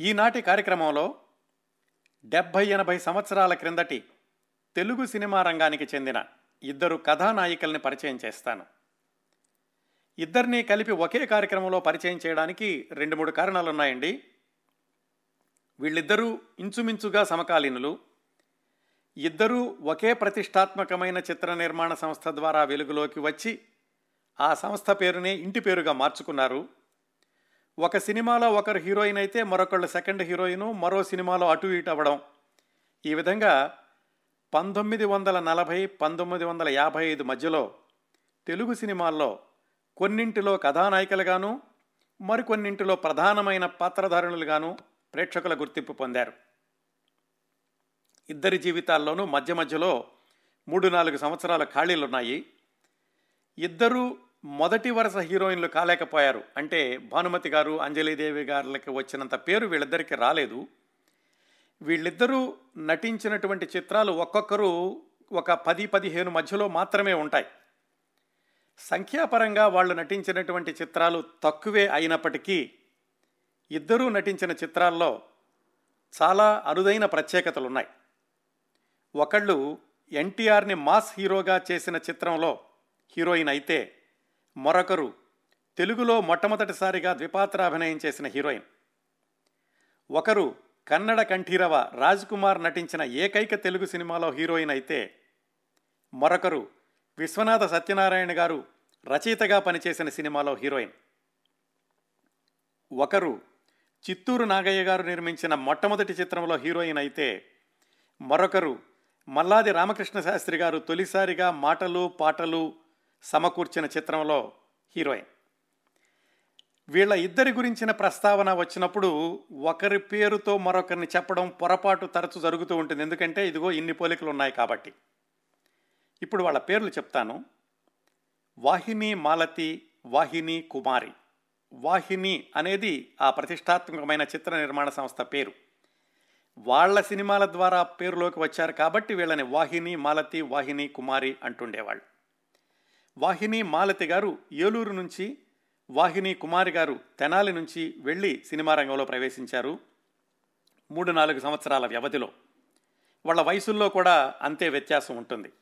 ఈనాటి కార్యక్రమంలో డెబ్భై ఎనభై సంవత్సరాల క్రిందటి తెలుగు సినిమా రంగానికి చెందిన ఇద్దరు కథానాయికల్ని పరిచయం చేస్తాను. ఇద్దరిని కలిపి ఒకే కార్యక్రమంలో పరిచయం చేయడానికి రెండు మూడు కారణాలు ఉన్నాయండి వీళ్ళిద్దరూ ఇంచుమించుగా సమకాలీనులు. ఇద్దరూ ఒకే ప్రతిష్టాత్మకమైన చిత్ర నిర్మాణ సంస్థ ద్వారా వెలుగులోకి వచ్చి ఆ సంస్థ పేరునే ఇంటి పేరుగా మార్చుకున్నారు. ఒక సినిమాలో ఒకరు హీరోయిన్ అయితే మరొకళ్ళు సెకండ్ హీరోయిన్ మరో సినిమాలో అటు ఇటు అవ్వడం. ఈ విధంగా పంతొమ్మిది వందల నలభై పంతొమ్మిది వందల యాభై ఐదు మధ్యలో తెలుగు సినిమాల్లో కొన్నింటిలో కథానాయికలుగాను మరికొన్నింటిలో ప్రధానమైన పాత్రధారులుగాను ప్రేక్షకుల గుర్తింపు పొందారు. ఇద్దరి జీవితాల్లోనూ మధ్య మధ్యలో మూడు నాలుగు సంవత్సరాల ఖాళీలున్నాయి. ఇద్దరూ మొదటి వరుస హీరోయిన్లు కాలేకపోయారు. అంటే భానుమతి గారు అంజలీదేవి గారులకి వచ్చినంత పేరు వీళ్ళిద్దరికీ రాలేదు. వీళ్ళిద్దరూ నటించినటువంటి చిత్రాలు ఒక్కొక్కరు ఒక పది పదిహేను మధ్యలో మాత్రమే ఉంటాయి. సంఖ్యాపరంగా వాళ్ళు నటించినటువంటి చిత్రాలు తక్కువే అయినప్పటికీ ఇద్దరూ నటించిన చిత్రాల్లో చాలా అరుదైన ప్రత్యేకతలు ఉన్నాయి ఒకళ్ళు ఎన్టీఆర్ని మాస్ హీరోగా చేసిన చిత్రంలో హీరోయిన్ అయితే మరొకరు తెలుగులో మొట్టమొదటిసారిగా ద్విపాత్రాభినయం చేసిన హీరోయిన్. ఒకరు కన్నడ కంఠీరవ రాజ్ కుమార్ నటించిన ఏకైక తెలుగు సినిమాలో హీరోయిన్ అయితే మరొకరు విశ్వనాథ సత్యనారాయణ గారు రచయితగా పనిచేసిన సినిమాలో హీరోయిన్. ఒకరు చిత్తూరు నాగయ్య గారు నిర్మించిన మొట్టమొదటి చిత్రంలో హీరోయిన్ అయితే మరొకరు మల్లాది రామకృష్ణ శాస్త్రి గారు తొలిసారిగా మాటలు పాటలు సమకూర్చిన చిత్రంలో హీరోయిన్. వీళ్ళ ఇద్దరి గురించిన ప్రస్తావన వచ్చినప్పుడు ఒకరి పేరుతో మరొకరిని చెప్పడం పొరపాటు తరచు జరుగుతూ ఉంటుంది. ఎందుకంటే ఇదిగో ఇన్ని పోలికలు ఉన్నాయి కాబట్టి. ఇప్పుడు వాళ్ళ పేర్లు చెప్తాను. వాహిని మాలతి వాహిని కుమారి. వాహిని అనేది ఆ ప్రతిష్టాత్మకమైన చిత్ర నిర్మాణ సంస్థ పేరు. వాళ్ళ సినిమాల ద్వారా పేరులోకి వచ్చారు కాబట్టి వీళ్ళని వాహిని మాలతి వాహిని కుమారి అంటుండేవాళ్ళు. వాహిని మాలతి గారు ఏలూరు నుంచి వాహిని కుమారి గారు తెనాలి నుంచి వెళ్ళి సినిమా రంగంలో ప్రవేశించారు. మూడు నాలుగు సంవత్సరాల వ్యవధిలో. వాళ్ళ వయసుల్లో కూడా అంతే వ్యత్యాసం ఉంటుంది.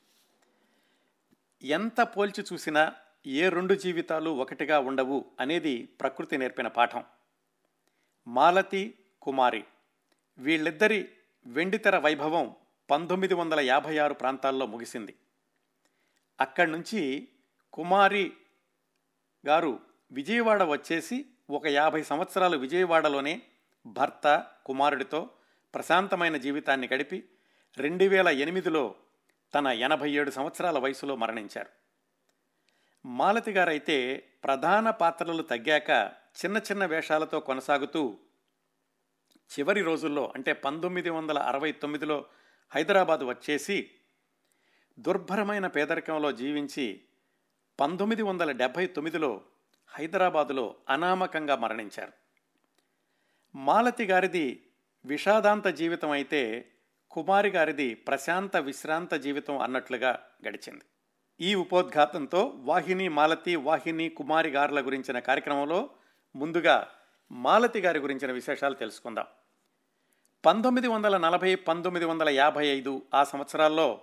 ఎంత పోల్చి చూసినా ఏ రెండు జీవితాలు ఒకటిగా ఉండవు అనేది ప్రకృతి నేర్పిన పాఠం. మాలతి కుమారి వీళ్ళిద్దరి వెండితెర వైభవం పంతొమ్మిది వందల యాభై ఆరు ప్రాంతాల్లో ముగిసింది. అక్కడి నుంచి కుమారి గారు విజయవాడ వచ్చేసి ఒక యాభై సంవత్సరాలు విజయవాడలోనే భర్త కుమారుడితో ప్రశాంతమైన జీవితాన్ని గడిపి రెండు వేల ఎనిమిదిలో తన ఎనభై ఏడు సంవత్సరాల వయసులో మరణించారు. మాలతి గారైతే ప్రధాన పాత్రలు తగ్గాక చిన్న చిన్న వేషాలతో కొనసాగుతూ చివరి రోజుల్లో అంటే పంతొమ్మిది వందల అరవై తొమ్మిదిలో హైదరాబాద్ వచ్చేసి దుర్భరమైన పేదరికంలో జీవించి పంతొమ్మిది వందల డెబ్భై తొమ్మిదిలో హైదరాబాదులో అనామకంగా మరణించారు. మాలతి గారిది విషాదాంత జీవితం అయితే కుమారి గారిది ప్రశాంత విశ్రాంత జీవితం అన్నట్లుగా గడిచింది. ఈ ఉపోద్ఘాతంతో వాహిని మాలతి వాహిని కుమారి గారుల గురించిన కార్యక్రమంలో ముందుగా మాలతి గారి గురించిన విశేషాలు తెలుసుకుందాం. పంతొమ్మిది వందల నలభై పంతొమ్మిది వందల యాభై ఐదు ఆ సంవత్సరాల్లో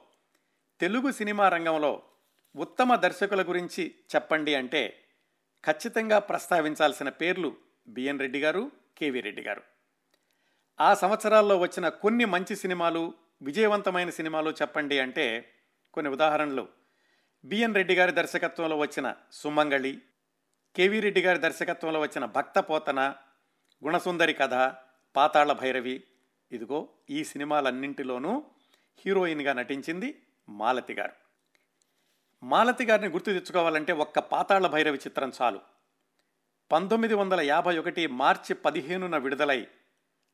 తెలుగు సినిమా రంగంలో ఉత్తమ దర్శకుల గురించి చెప్పండి అంటే ఖచ్చితంగా ప్రస్తావించాల్సిన పేర్లు బిఎన్ రెడ్డి గారు కేవీ రెడ్డి గారు. ఆ సంవత్సరాల్లో వచ్చిన కొన్ని మంచి సినిమాలు విజయవంతమైన సినిమాలు చెప్పండి అంటే కొన్ని ఉదాహరణలు. బిఎన్ రెడ్డి గారి దర్శకత్వంలో వచ్చిన సుమంగళి కేవీ రెడ్డి గారి దర్శకత్వంలో వచ్చిన భక్త పోతన గుణసుందరి కథ పాతాళ భైరవి ఇదిగో ఈ సినిమాలన్నింటిలోనూ హీరోయిన్గా నటించింది మాలతి గారు. మాలతి గారిని గుర్తు తెచ్చుకోవాలంటే ఒక్క పాతాళ భైరవి చిత్రం చాలు. పంతొమ్మిది వందల యాభై ఒకటి మార్చి పదిహేనున విడుదలై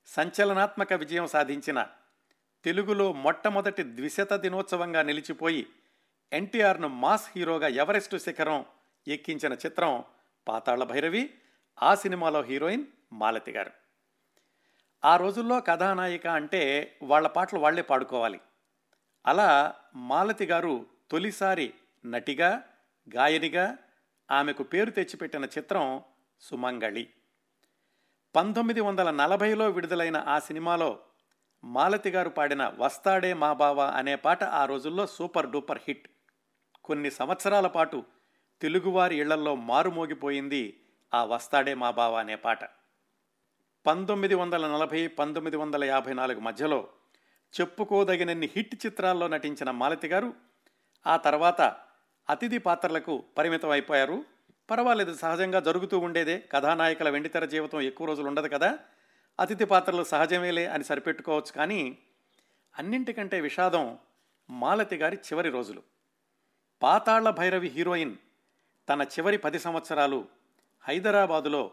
సంచలనాత్మక విజయం సాధించిన తెలుగులో మొట్టమొదటి ద్విశత దినోత్సవంగా నిలిచిపోయి ఎన్టీఆర్ను మాస్ హీరోగా ఎవరెస్టు శిఖరం ఎక్కించిన చిత్రం పాతాళ భైరవి ఆ సినిమాలో హీరోయిన్ మాలతి గారు. ఆ రోజుల్లో కథానాయిక అంటే వాళ్ళ పాటలు వాళ్ళే పాడుకోవాలి. అలా మాలతి గారు తొలిసారి నటిగా గాయనిగా ఆమెకు పేరు తెచ్చిపెట్టిన చిత్రం సుమంగళి. పంతొమ్మిది వందల నలభైలో విడుదలైన ఆ సినిమాలో మాలతి గారు పాడిన వస్తాడే మా బావ అనే పాట ఆ రోజుల్లో సూపర్ డూపర్ హిట్. కొన్ని సంవత్సరాల పాటు తెలుగువారి ఇళ్ళల్లో మారుమోగిపోయింది ఆ వస్తాడే మా బావ అనే పాట. పంతొమ్మిది వందల నలభై పంతొమ్మిది వందల యాభై నాలుగు మధ్యలో చెప్పుకోదగినన్ని హిట్ చిత్రాల్లో నటించిన మాలతి గారు ఆ తర్వాత అతిథి పాత్రలకు పరిమితం అయిపోయారు పర్వాలేదు సహజంగా జరుగుతూ ఉండేదే. కథానాయకుల వెండితెర జీవితం ఎక్కువ రోజులు ఉండదు కదా. అతిథి పాత్రలు సహజమేలే అని సరిపెట్టుకోవచ్చు కానీ అన్నింటికంటే విషాదం మాలతి గారి చివరి రోజులు. పాతాళ్ళ భైరవి హీరోయిన్ తన చివరి పది సంవత్సరాలు హైదరాబాదులో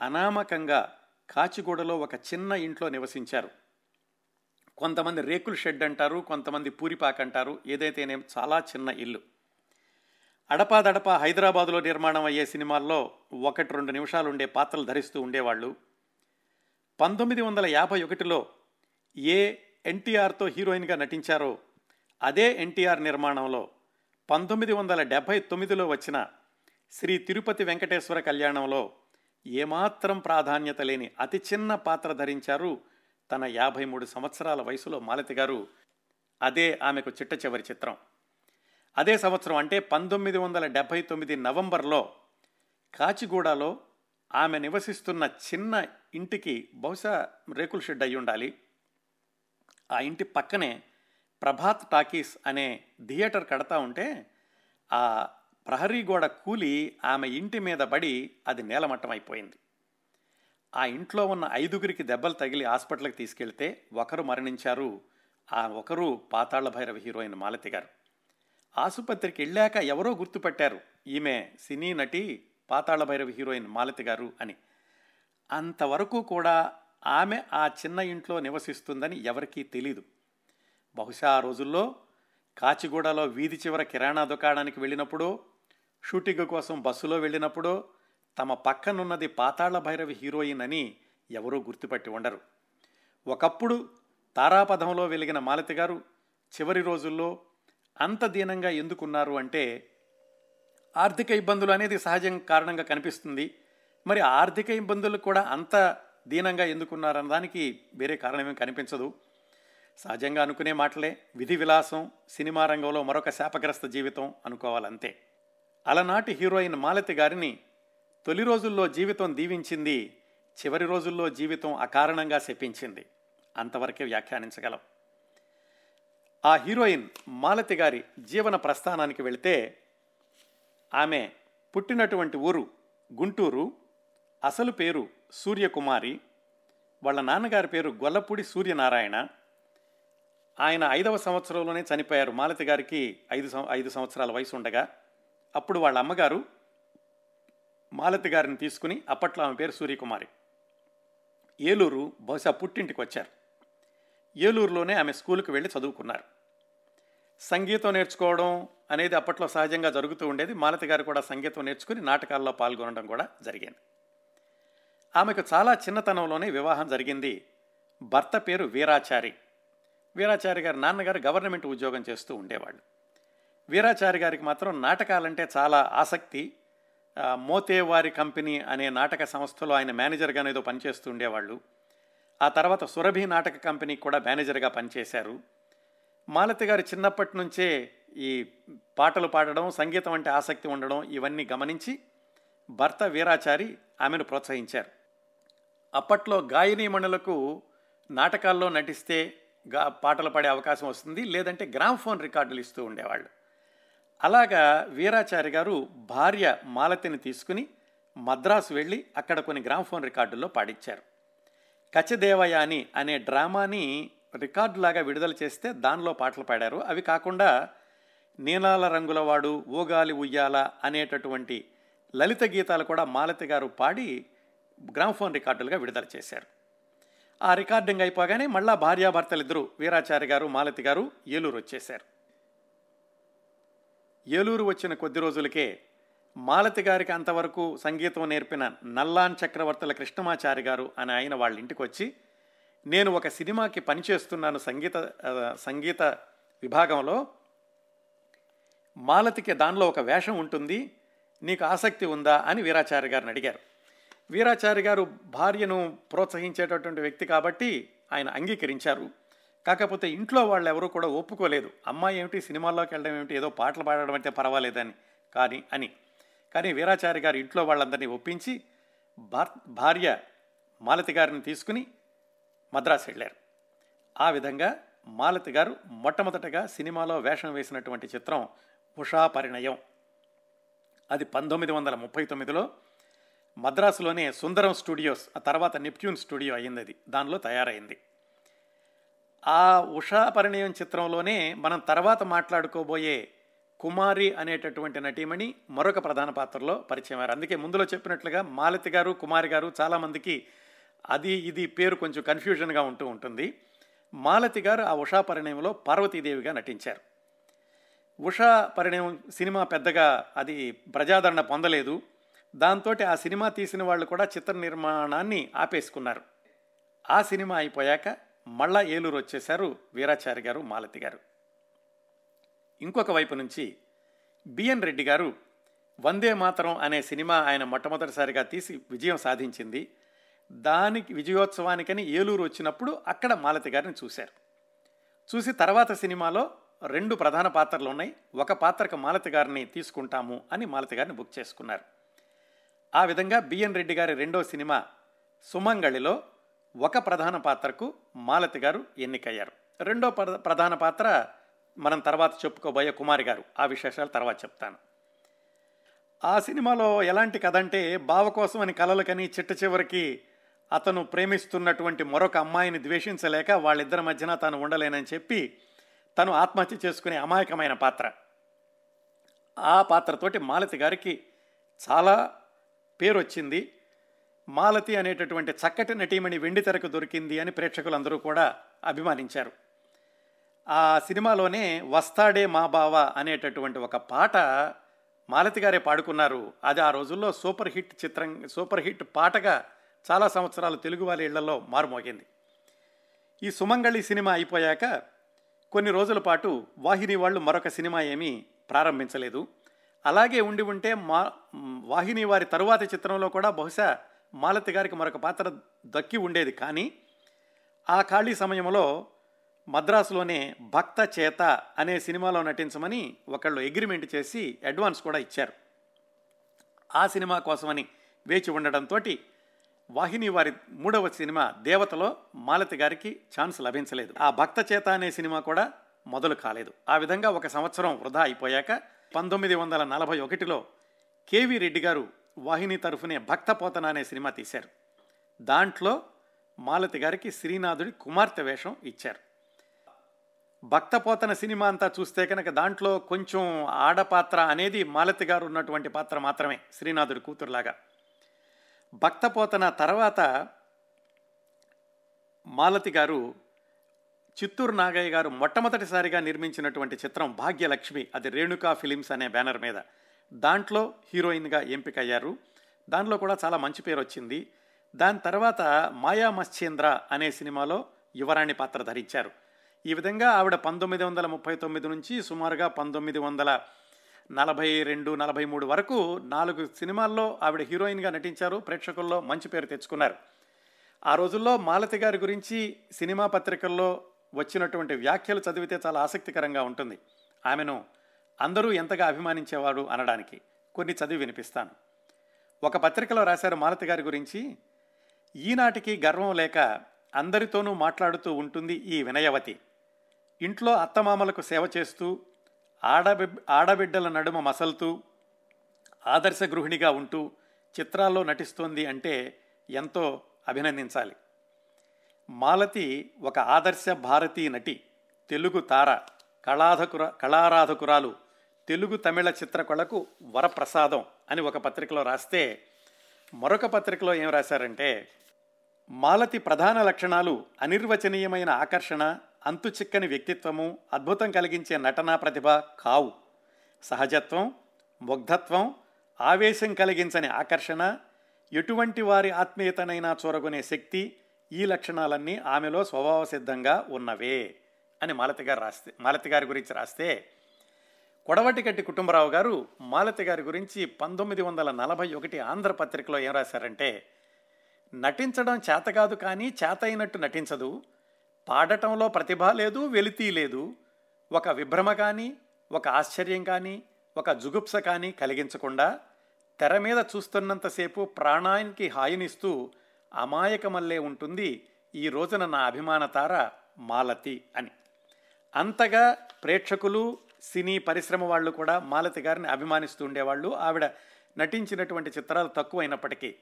అనామకంగా కాచిగూడలో ఒక చిన్న ఇంట్లో నివసించారు. కొంతమంది రేకుల షెడ్ అంటారు కొంతమంది పూరిపాక అంటారు ఏదైతేనే చాలా చిన్న ఇల్లు. అడపాదడపా హైదరాబాదులో నిర్మాణం అయ్యే సినిమాల్లో ఒకటి రెండు నిమిషాలు ఉండే పాత్రలు ధరిస్తూ ఉండేవాళ్ళు. పంతొమ్మిది వందల యాభై ఒకటిలో ఏ ఎన్టీఆర్తో హీరోయిన్గా నటించారో అదే ఎన్టీఆర్ నిర్మాణంలో పంతొమ్మిది వందల డెబ్భై తొమ్మిదిలో వచ్చిన శ్రీ తిరుపతి వెంకటేశ్వర కళ్యాణంలో ఏమాత్రం ప్రాధాన్యత లేని అతి చిన్న పాత్ర ధరించారు తన యాభై మూడు సంవత్సరాల వయసులో మాలతి గారు. అదే ఆమెకు చిట్ట చివరి చిత్రం. అదే సంవత్సరం అంటే పంతొమ్మిది వందల డెబ్భై తొమ్మిది నవంబర్లో కాచిగూడలో ఆమె నివసిస్తున్న చిన్న ఇంటికి బహుశా రేకుల షెడ్ అయి ఉండాలి. ఆ ఇంటి పక్కనే ప్రభాత్ టాకీస్ అనే థియేటర్ కడతా ఉంటే ఆ ప్రహరీ గోడ కూలి ఆమె ఇంటి మీద పడి అది నేలమట్టం అయిపోయింది. ఆ ఇంట్లో ఉన్న ఐదుగురికి దెబ్బలు తగిలి హాస్పిటల్కి తీసుకెళ్తే ఒకరు మరణించారు. ఆ ఒకరు పాతాళ్ళ భైరవ హీరోయిన్ మాలతి గారు. ఆసుపత్రికి వెళ్ళాక ఎవరో గుర్తుపట్టారు. ఈమె సినీ నటి పాతాళభైరవి హీరోయిన్ మాలతి గారు అని. అంతవరకు కూడా ఆమె ఆ చిన్న ఇంట్లో నివసిస్తుందని ఎవరికీ తెలీదు. బహుశా ఆ రోజుల్లో కాచిగూడలో వీధి చివర కిరాణా దుకాణానికి వెళ్ళినప్పుడు షూటింగ్ కోసం బస్సులో వెళ్ళినప్పుడు తమ పక్కనున్నది పాతాళ భైరవి హీరోయిన్ అని ఎవరూ గుర్తుపట్టి ఉండరు. ఒకప్పుడు తారాపథంలో వెలిగిన మాలతి గారు చివరి రోజుల్లో అంత దీనంగా ఎందుకున్నారు అంటే ఆర్థిక ఇబ్బందులు అనేది సహజం కారణంగా కనిపిస్తుంది. మరి ఆర్థిక ఇబ్బందులు కూడా అంత దీనంగా ఎందుకున్నారన్న దానికి వేరే కారణమేం కనిపించదు. సహజంగా అనుకునే మాటలే విధి విలాసం సినిమా రంగంలో మరొక శాపగ్రస్త జీవితం అనుకోవాలంతే. అలనాటి హీరోయిన్ మాలతి గారిని తొలి రోజుల్లో జీవితం దీవించింది చివరి రోజుల్లో జీవితం అకారణంగా శపించింది. అంతవరకే వ్యాఖ్యానించగలం. ఆ హీరోయిన్ మాలతి గారి జీవన ప్రస్థానానికి వెళితే ఆమె పుట్టినటువంటి ఊరు గుంటూరు. అసలు పేరు సూర్యకుమారి. వాళ్ళ నాన్నగారి పేరు గొల్లపూడి సూర్యనారాయణ. ఆయన ఐదవ సంవత్సరంలోనే చనిపోయారు. మాలతి గారికి ఐదు ఐదు సంవత్సరాల వయసు ఉండగా. అప్పుడు వాళ్ళ అమ్మగారు మాలతి గారిని తీసుకుని అప్పట్లో ఆమె పేరు సూర్యకుమారి. ఏలూరు బహుశా పుట్టింటికి వచ్చారు. ఏలూరులోనే ఆమె స్కూల్కి వెళ్ళి చదువుకున్నారు. సంగీతం నేర్చుకోవడం అనేది అప్పట్లో సహజంగా జరుగుతూ ఉండేది. మాలతి గారు కూడా సంగీతం నేర్చుకుని నాటకాల్లో పాల్గొనడం కూడా జరిగింది. ఆమెకు చాలా చిన్నతనంలోనే వివాహం జరిగింది. భర్త పేరు వీరాచారి. వీరాచారి గారి నాన్నగారు గవర్నమెంట్ ఉద్యోగం చేస్తూ ఉండేవాళ్ళు. వీరాచారి గారికి మాత్రం నాటకాలంటే చాలా ఆసక్తి. మోతేవారి కంపెనీ అనే నాటక సంస్థలో ఆయన మేనేజర్గానేదో పనిచేస్తూ ఉండేవాళ్ళు. ఆ తర్వాత సురభి నాటక కంపెనీ కూడా మేనేజర్గా పనిచేశారు. మాలతి గారు చిన్నప్పటి నుంచే ఈ పాటలు పాడడం సంగీతం అంటే ఆసక్తి ఉండడం ఇవన్నీ గమనించి భర్త వీరాచారి ఆమెను ప్రోత్సహించారు. అప్పట్లో గాయనీమణులకు నాటకాల్లో నటిస్తే గా పాటలు పాడే అవకాశం వస్తుంది లేదంటే గ్రామ్ఫోన్ రికార్డులు ఇస్తూ ఉండేవాళ్ళు. అలాగా వీరాచారి గారు భార్య మాలతిని తీసుకుని మద్రాసు వెళ్ళి అక్కడ కొన్ని గ్రామ్ఫోన్ రికార్డుల్లో పాడించారు కచదేవయాని అనే డ్రామాని రికార్డులాగా విడుదల చేస్తే దానిలో పాటలు పాడారు. అవి కాకుండా నీలాల రంగులవాడు ఓగాలి ఉయ్యాల అనేటటువంటి లలిత గీతాలు కూడా మాలతి గారు పాడి గ్రామ్ఫోన్ రికార్డులుగా విడుదల చేశారు. ఆ రికార్డింగ్ అయిపోగానే మళ్ళా భార్యాభర్తలు ఇద్దరు వీరాచారి గారు మాలతి గారు ఏలూరు వచ్చేశారు. ఏలూరు వచ్చిన కొద్ది రోజులకే మాలతి గారికి అంతవరకు సంగీతం నేర్పిన నల్లాన్ చక్రవర్తుల కృష్ణమాచారి గారు అని ఆయన వాళ్ళ ఇంటికి వచ్చి నేను ఒక సినిమాకి పనిచేస్తున్నాను సంగీత సంగీత విభాగంలో. మాలతికి దానిలో ఒక వేషం ఉంటుంది నీకు ఆసక్తి ఉందా? అని వీరాచార్య గారిని అడిగారు. వీరాచారి గారు భార్యను ప్రోత్సహించేటటువంటి వ్యక్తి కాబట్టి ఆయన అంగీకరించారు. కాకపోతే ఇంట్లో వాళ్ళు ఎవరూ కూడా ఒప్పుకోలేదు. అమ్మాయి ఏమిటి? సినిమాల్లోకి వెళ్ళడం ఏమిటి? ఏదో పాటలు పాడడం అంటే పర్వాలేదని కానీ అని. కానీ వీరాచారి గారు ఇంట్లో వాళ్ళందరినీ ఒప్పించి భార్య మాలతి గారిని తీసుకుని మద్రాసు వెళ్ళారు. ఆ విధంగా మాలతి గారు మొట్టమొదటగా సినిమాలో వేషం వేసినటువంటి చిత్రం ఉషా పరిణయం. అది పంతొమ్మిది వందల ముప్పై తొమ్మిదిలో మద్రాసులోనే సుందరం స్టూడియోస్ ఆ తర్వాత నెప్ట్యూన్ స్టూడియో అయ్యింది అది. దానిలో తయారైంది. ఆ ఉషా పరిణయం చిత్రంలోనే మనం తర్వాత మాట్లాడుకోబోయే కుమారి అనేటటువంటి నటీమణి మరొక ప్రధాన పాత్రలో పరిచయం అయ్యారు. అందుకే ముందులో చెప్పినట్లుగా మాలతి గారు కుమారి గారు చాలామందికి అది ఇది పేరు కొంచెం కన్ఫ్యూజన్గా ఉంటూ ఉంటుంది. మాలతి గారు ఆ ఉషా పరిణయంలో పార్వతీదేవిగా నటించారు. ఉషా పరిణయం సినిమా పెద్దగా అది ప్రజాదరణ పొందలేదు. దాంతో ఆ సినిమా తీసిన వాళ్ళు కూడా చిత్ర నిర్మాణాన్ని ఆపేసుకున్నారు. ఆ సినిమా అయిపోయాక మళ్ళా ఏలూరు వచ్చేశారు వీరాచారి గారు మాలతి గారు. ఇంకొక వైపు నుంచి బిఎన్ రెడ్డి గారు వందే మాతరం అనే సినిమా ఆయన మొట్టమొదటిసారిగా తీసి విజయం సాధించింది. దానికి విజయోత్సవానికని ఏలూరు వచ్చినప్పుడు అక్కడ మాలతి గారిని చూశారు. చూసి తర్వాత సినిమాలో రెండు ప్రధాన పాత్రలు ఉన్నాయి. ఒక పాత్రకు మాలతి గారిని తీసుకుంటాము అని మాలతి గారిని బుక్ చేసుకున్నారు. ఆ విధంగా బిఎన్ రెడ్డి గారి రెండో సినిమా సుమంగళిలో ఒక ప్రధాన పాత్రకు మాలతి గారు ఎన్నికయ్యారు. రెండో ప్రధాన పాత్ర మనం తర్వాత చెప్పుకోబోయే కుమారి గారు. ఆ విశేషాలు తర్వాత చెప్తాను. ఆ సినిమాలో ఎలాంటి కథ అంటే బావ కోసం అని కలలకని చిట్ట చివరికి అతను ప్రేమిస్తున్నటువంటి మరొక అమ్మాయిని ద్వేషించలేక వాళ్ళిద్దరి మధ్యన తాను ఉండలేనని చెప్పి తను ఆత్మహత్య చేసుకునే అమాయకమైన పాత్ర. ఆ పాత్రతోటి మాలతి గారికి చాలా పేరు వచ్చింది మాలతి అనేటటువంటి చక్కటి నటీమణి వెండి తెరకు దొరికింది అని ప్రేక్షకులందరూ కూడా అభిమానించారు. ఆ సినిమాలోనే వస్తాడే మా బావ అనేటటువంటి ఒక పాట మాలతి గారే పాడుకున్నారు. అది ఆ రోజుల్లో సూపర్ హిట్ చిత్రం సూపర్ హిట్ పాటగా చాలా సంవత్సరాలు తెలుగు వాళ్ళ ఇళ్ళలో మారుమోగింది. ఈ సుమంగళి సినిమా అయిపోయాక కొన్ని రోజుల పాటు వాహిని వాళ్ళు మరొక సినిమా ఏమీ ప్రారంభించలేదు. అలాగే ఉండి ఉంటే మా వాహిని వారి తరువాతి చిత్రంలో కూడా బహుశా మాలతి గారికి మరొక పాత్ర దక్కి ఉండేది. కానీ ఆ ఖాళీ సమయంలో మద్రాసులోనే భక్త చేత అనే సినిమాలో నటించమని ఒకళ్ళు అగ్రిమెంట్ చేసి అడ్వాన్స్ కూడా ఇచ్చారు. ఆ సినిమా కోసమని వేచి ఉండడంతో వాహిని వారి మూడవ సినిమా దేవతలో మాలతి గారికి ఛాన్స్ లభించలేదు. ఆ భక్త చేత అనే సినిమా కూడా మొదలు కాలేదు. ఆ విధంగా ఒక సంవత్సరం వృధా అయిపోయాక పంతొమ్మిది వందల నలభై ఒకటిలో కేవీ రెడ్డి గారు వాహిని తరఫునే భక్త పోతన అనే సినిమా తీశారు. దాంట్లో మాలతి గారికి శ్రీనాథుడి కుమార్తె వేషం ఇచ్చారు. భక్తపోతన సినిమా అంతా చూస్తే కనుక దాంట్లో కొంచెం ఆడపాత్ర అనేది మాలతి గారు ఉన్నటువంటి పాత్ర మాత్రమే శ్రీనాథుడి కూతురులాగా. భక్తపోతన తర్వాత మాలతి గారు చిత్తూరు నాగయ్య గారు మొట్టమొదటిసారిగా నిర్మించినటువంటి చిత్రం భాగ్యలక్ష్మి అది రేణుకా ఫిలిమ్స్ అనే బ్యానర్ మీద. దాంట్లో హీరోయిన్గా ఎంపికయ్యారు. దానిలో కూడా చాలా మంచి పేరు వచ్చింది. దాని తర్వాత మాయా మశ్చేంద్ర అనే సినిమాలో యువరాణి పాత్ర ధరించారు. ఈ విధంగా ఆవిడ పంతొమ్మిది వందల ముప్పై తొమ్మిది నుంచి సుమారుగా పంతొమ్మిది వందల నలభై రెండు నలభై మూడు వరకు నాలుగు సినిమాల్లో ఆవిడ హీరోయిన్గా నటించారు ప్రేక్షకుల్లో మంచి పేరు తెచ్చుకున్నారు. ఆ రోజుల్లో మాలతి గారి గురించి సినిమా పత్రికల్లో వచ్చినటువంటి వ్యాఖ్యలు చదివితే చాలా ఆసక్తికరంగా ఉంటుంది. ఆమెను అందరూ ఎంతగా అభిమానించేవాడు అనడానికి కొన్ని చదివి వినిపిస్తాను. ఒక పత్రికలో రాశారు మాలతి గారి గురించి ఈనాటికి గర్వం లేక అందరితోనూ మాట్లాడుతూ ఉంటుంది ఈ వినయవతి. ఇంట్లో అత్తమామలకు సేవ చేస్తూ ఆడబి ఆడబిడ్డల నడుమ మసలుతూ ఆదర్శ గృహిణిగా ఉంటూ చిత్రాల్లో నటిస్తోంది అంటే ఎంతో అభినందించాలి. మాలతి ఒక ఆదర్శ భారతీ నటి తెలుగు తార కళాధకుర కళారాధకురాలు తెలుగు తమిళ చిత్రకళకు వరప్రసాదం అని ఒక పత్రికలో రాస్తే మరొక పత్రికలో ఏం రాశారంటే మాలతి ప్రధాన లక్షణాలు అనిర్వచనీయమైన ఆకర్షణ అంతు చిక్కని వ్యక్తిత్వము అద్భుతం కలిగించే నటనా ప్రతిభ కావు. సహజత్వం ముగ్ధత్వం ఆవేశం కలిగించని ఆకర్షణ ఎటువంటి వారి ఆత్మీయతనైనా చూరగొనే శక్తి ఈ లక్షణాలన్నీ ఆమెలో స్వభావ సిద్ధంగా ఉన్నవే అని మాలతి గారు రాస్తే మాలతి గారి గురించి రాస్తే కొడవటిగట్టి కుటుంబరావు గారు మాలతి గారి గురించి పంతొమ్మిది వందల నలభై ఒకటి ఆంధ్రపత్రికలో ఏం రాశారంటే నటించడం చేత కాదు కానీ చేత అయినట్టు నటించదు పాడటంలో ప్రతిభ లేదు వెలితీ లేదు. ఒక విభ్రమ కానీ ఒక ఆశ్చర్యం కానీ ఒక జుగుప్స కానీ కలిగించకుండా తెర మీద చూస్తున్నంతసేపు ప్రాణానికి హాయినిస్తూ అమాయకమల్లే ఉంటుంది ఈ రోజున నా అభిమాన తార మాలతి అని. అంతగా ప్రేక్షకులు సినీ పరిశ్రమ వాళ్ళు కూడా మాలతి గారిని అభిమానిస్తూ ఉండేవాళ్ళు. ఆవిడ నటించినటువంటి చిత్రాలు తక్కువైనప్పటికీ.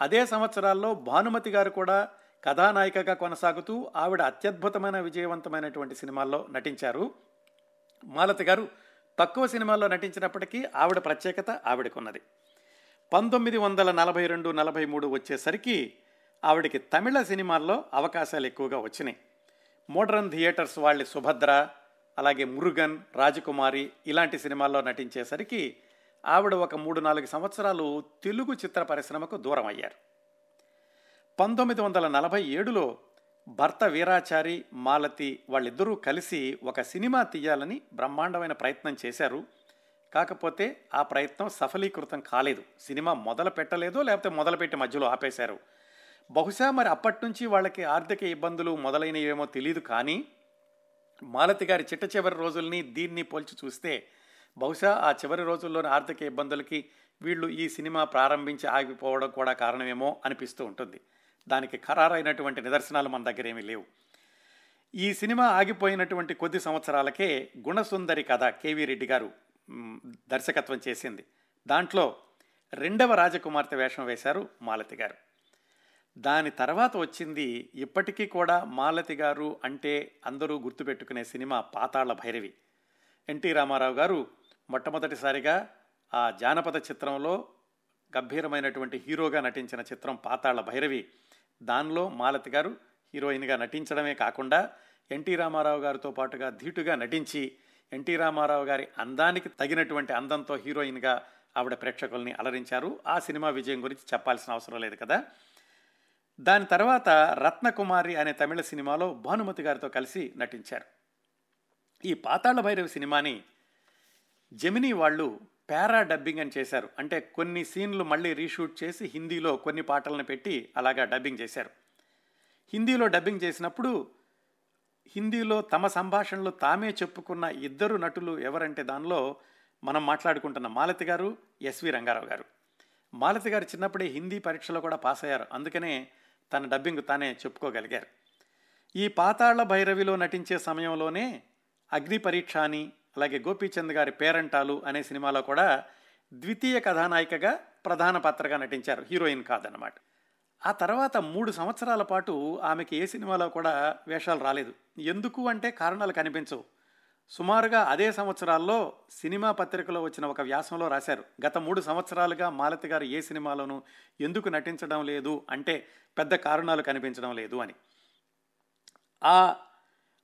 అదే సంవత్సరాల్లో భానుమతి గారు కూడా కథానాయికగా కొనసాగుతూ ఆవిడ అత్యద్భుతమైన విజయవంతమైనటువంటి సినిమాల్లో నటించారు. మాలతి గారు తక్కువ సినిమాల్లో నటించినప్పటికీ ఆవిడ ప్రత్యేకత ఆవిడకున్నది. పంతొమ్మిది వందల నలభై రెండు నలభై మూడు వచ్చేసరికి ఆవిడకి తమిళ సినిమాల్లో అవకాశాలు ఎక్కువగా వచ్చినాయి. మోడర్న్ థియేటర్స్ వాళ్ళ సుభద్ర అలాగే మురుగన్ రాజకుమారి ఇలాంటి సినిమాల్లో నటించేసరికి ఆవిడ ఒక మూడు నాలుగు సంవత్సరాలు తెలుగు చిత్ర పరిశ్రమకు దూరం అయ్యారు. పంతొమ్మిది వందల నలభై ఏడులో భర్త వీరాచారి మాలతి వాళ్ళిద్దరూ కలిసి ఒక సినిమా తీయాలని బ్రహ్మాండమైన ప్రయత్నం చేశారు. కాకపోతే ఆ ప్రయత్నం సఫలీకృతం కాలేదు. సినిమా మొదలు పెట్టలేదు లేకపోతే మొదలుపెట్టి మధ్యలో ఆపేశారు. బహుశా మరి అప్పటి నుంచి వాళ్ళకి ఆర్థిక ఇబ్బందులు మొదలైనవేమో తెలియదు కానీ మాలతి గారి చిట్ట చివరి రోజుల్ని దీన్ని పోల్చి చూస్తే బహుశా ఆ చివరి రోజుల్లోని ఆర్థిక ఇబ్బందులకి వీళ్ళు ఈ సినిమా ప్రారంభించి ఆగిపోవడం కూడా కారణమేమో అనిపిస్తూ ఉంటుంది. దానికి ఖరారైనటువంటి నిదర్శనాలు మన దగ్గర ఏమీ లేవు. ఈ సినిమా ఆగిపోయినటువంటి కొద్ది సంవత్సరాలకే గుణసుందరి కథ కేవీ రెడ్డి గారు దర్శకత్వం చేసింది. దాంట్లో రెండవ రాజకుమార్తె వేషం వేశారు మాలతి గారు. దాని తర్వాత వచ్చింది ఇప్పటికీ కూడా మాలతి గారు అంటే అందరూ గుర్తుపెట్టుకునే సినిమా పాతాళ భైరవి. ఎన్టీ రామారావు గారు మొట్టమొదటిసారిగా ఆ జానపద చిత్రంలో గంభీరమైనటువంటి హీరోగా నటించిన చిత్రం పాతాళ భైరవి. దానిలో మాలతి గారు హీరోయిన్గా నటించడమే కాకుండా ఎన్టీ రామారావు గారితో పాటుగా ధీటుగా నటించి ఎన్టీ రామారావు గారి అందానికి తగినటువంటి అందంతో హీరోయిన్గా ఆవిడ ప్రేక్షకుల్ని అలరించారు. ఆ సినిమా విజయం గురించి చెప్పాల్సిన అవసరం లేదు కదా. దాని తర్వాత రత్నకుమారి అనే తమిళ సినిమాలో భానుమతి గారితో కలిసి నటించారు. ఈ పాతాళ భైరవి సినిమాని జెమినీ వాళ్ళు పారా డబ్బింగ్ అని చేశారు. అంటే కొన్ని సీన్లు మళ్ళీ రీషూట్ చేసి హిందీలో కొన్ని పాటలను పెట్టి అలాగా డబ్బింగ్ చేశారు. హిందీలో డబ్బింగ్ చేసినప్పుడు హిందీలో తమ సంభాషణలు తామే చెప్పుకున్న ఇద్దరు నటులు ఎవరంటే దానిలో మనం మాట్లాడుకుంటున్న మాలతి గారు ఎస్వి రంగారావు గారు. మాలతి గారు చిన్నప్పుడే హిందీ పరీక్షలో కూడా పాస్ అయ్యారు. అందుకనే తన డబ్బింగ్ తానే చెప్పుకోగలిగారు. ఈ పాతాళ భైరవిలో నటించే సమయంలోనే అగ్ని పరీక్ష అని అలాగే గోపీచంద్ గారి పేరంటాలు అనే సినిమాలో కూడా ద్వితీయ కథానాయికగా ప్రధాన పాత్రగా నటించారు హీరోయిన్ కాదనమాట ఆ తర్వాత మూడు సంవత్సరాల పాటు ఆమెకి ఏ సినిమాలో కూడా వేషాలు రాలేదు. ఎందుకు అంటే కారణాలు కనిపించవు. సుమారుగా అదే సంవత్సరాల్లో సినిమా పత్రికలో వచ్చిన ఒక వ్యాసంలో రాశారు గత మూడు సంవత్సరాలుగా మాలతి గారు ఏ సినిమాలోనూ ఎందుకు నటించడం లేదు అంటే పెద్ద కారణాలు కనిపించడం లేదు అని. ఆ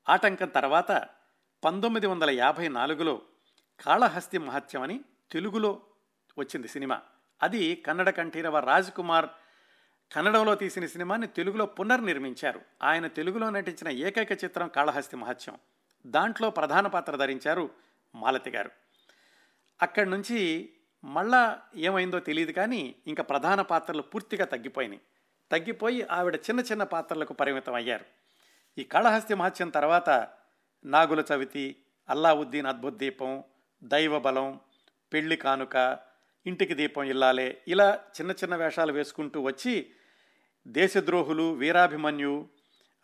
ఆటంకం తర్వాత పంతొమ్మిది వందల యాభై నాలుగులో కాళహస్తి మహత్యం అని తెలుగులో వచ్చింది సినిమా. అది కన్నడ కంఠీరవ రాజ్ కుమార్ కన్నడంలో తీసిన సినిమాని తెలుగులో పునర్నిర్మించారు. ఆయన తెలుగులో నటించిన ఏకైక చిత్రం కాళహస్తి మహత్యం. దాంట్లో ప్రధాన పాత్ర ధరించారు మాలతి గారు. అక్కడి నుంచి మళ్ళా ఏమైందో తెలియదు కానీ ఇంకా ప్రధాన పాత్రలు పూర్తిగా తగ్గిపోయినాయి. తగ్గిపోయి ఆవిడ చిన్న చిన్న పాత్రలకు పరిమితం అయ్యారు. ఈ కాళహస్తి మహత్యం తర్వాత నాగుల చవితి అల్లావుద్దీన్ అద్భుత దీపం దైవ బలం పెళ్ళి కానుక ఇంటికి దీపం ఇల్లాలే ఇలా చిన్న చిన్న వేషాలు వేసుకుంటూ వచ్చి దేశద్రోహులు వీరాభిమన్యు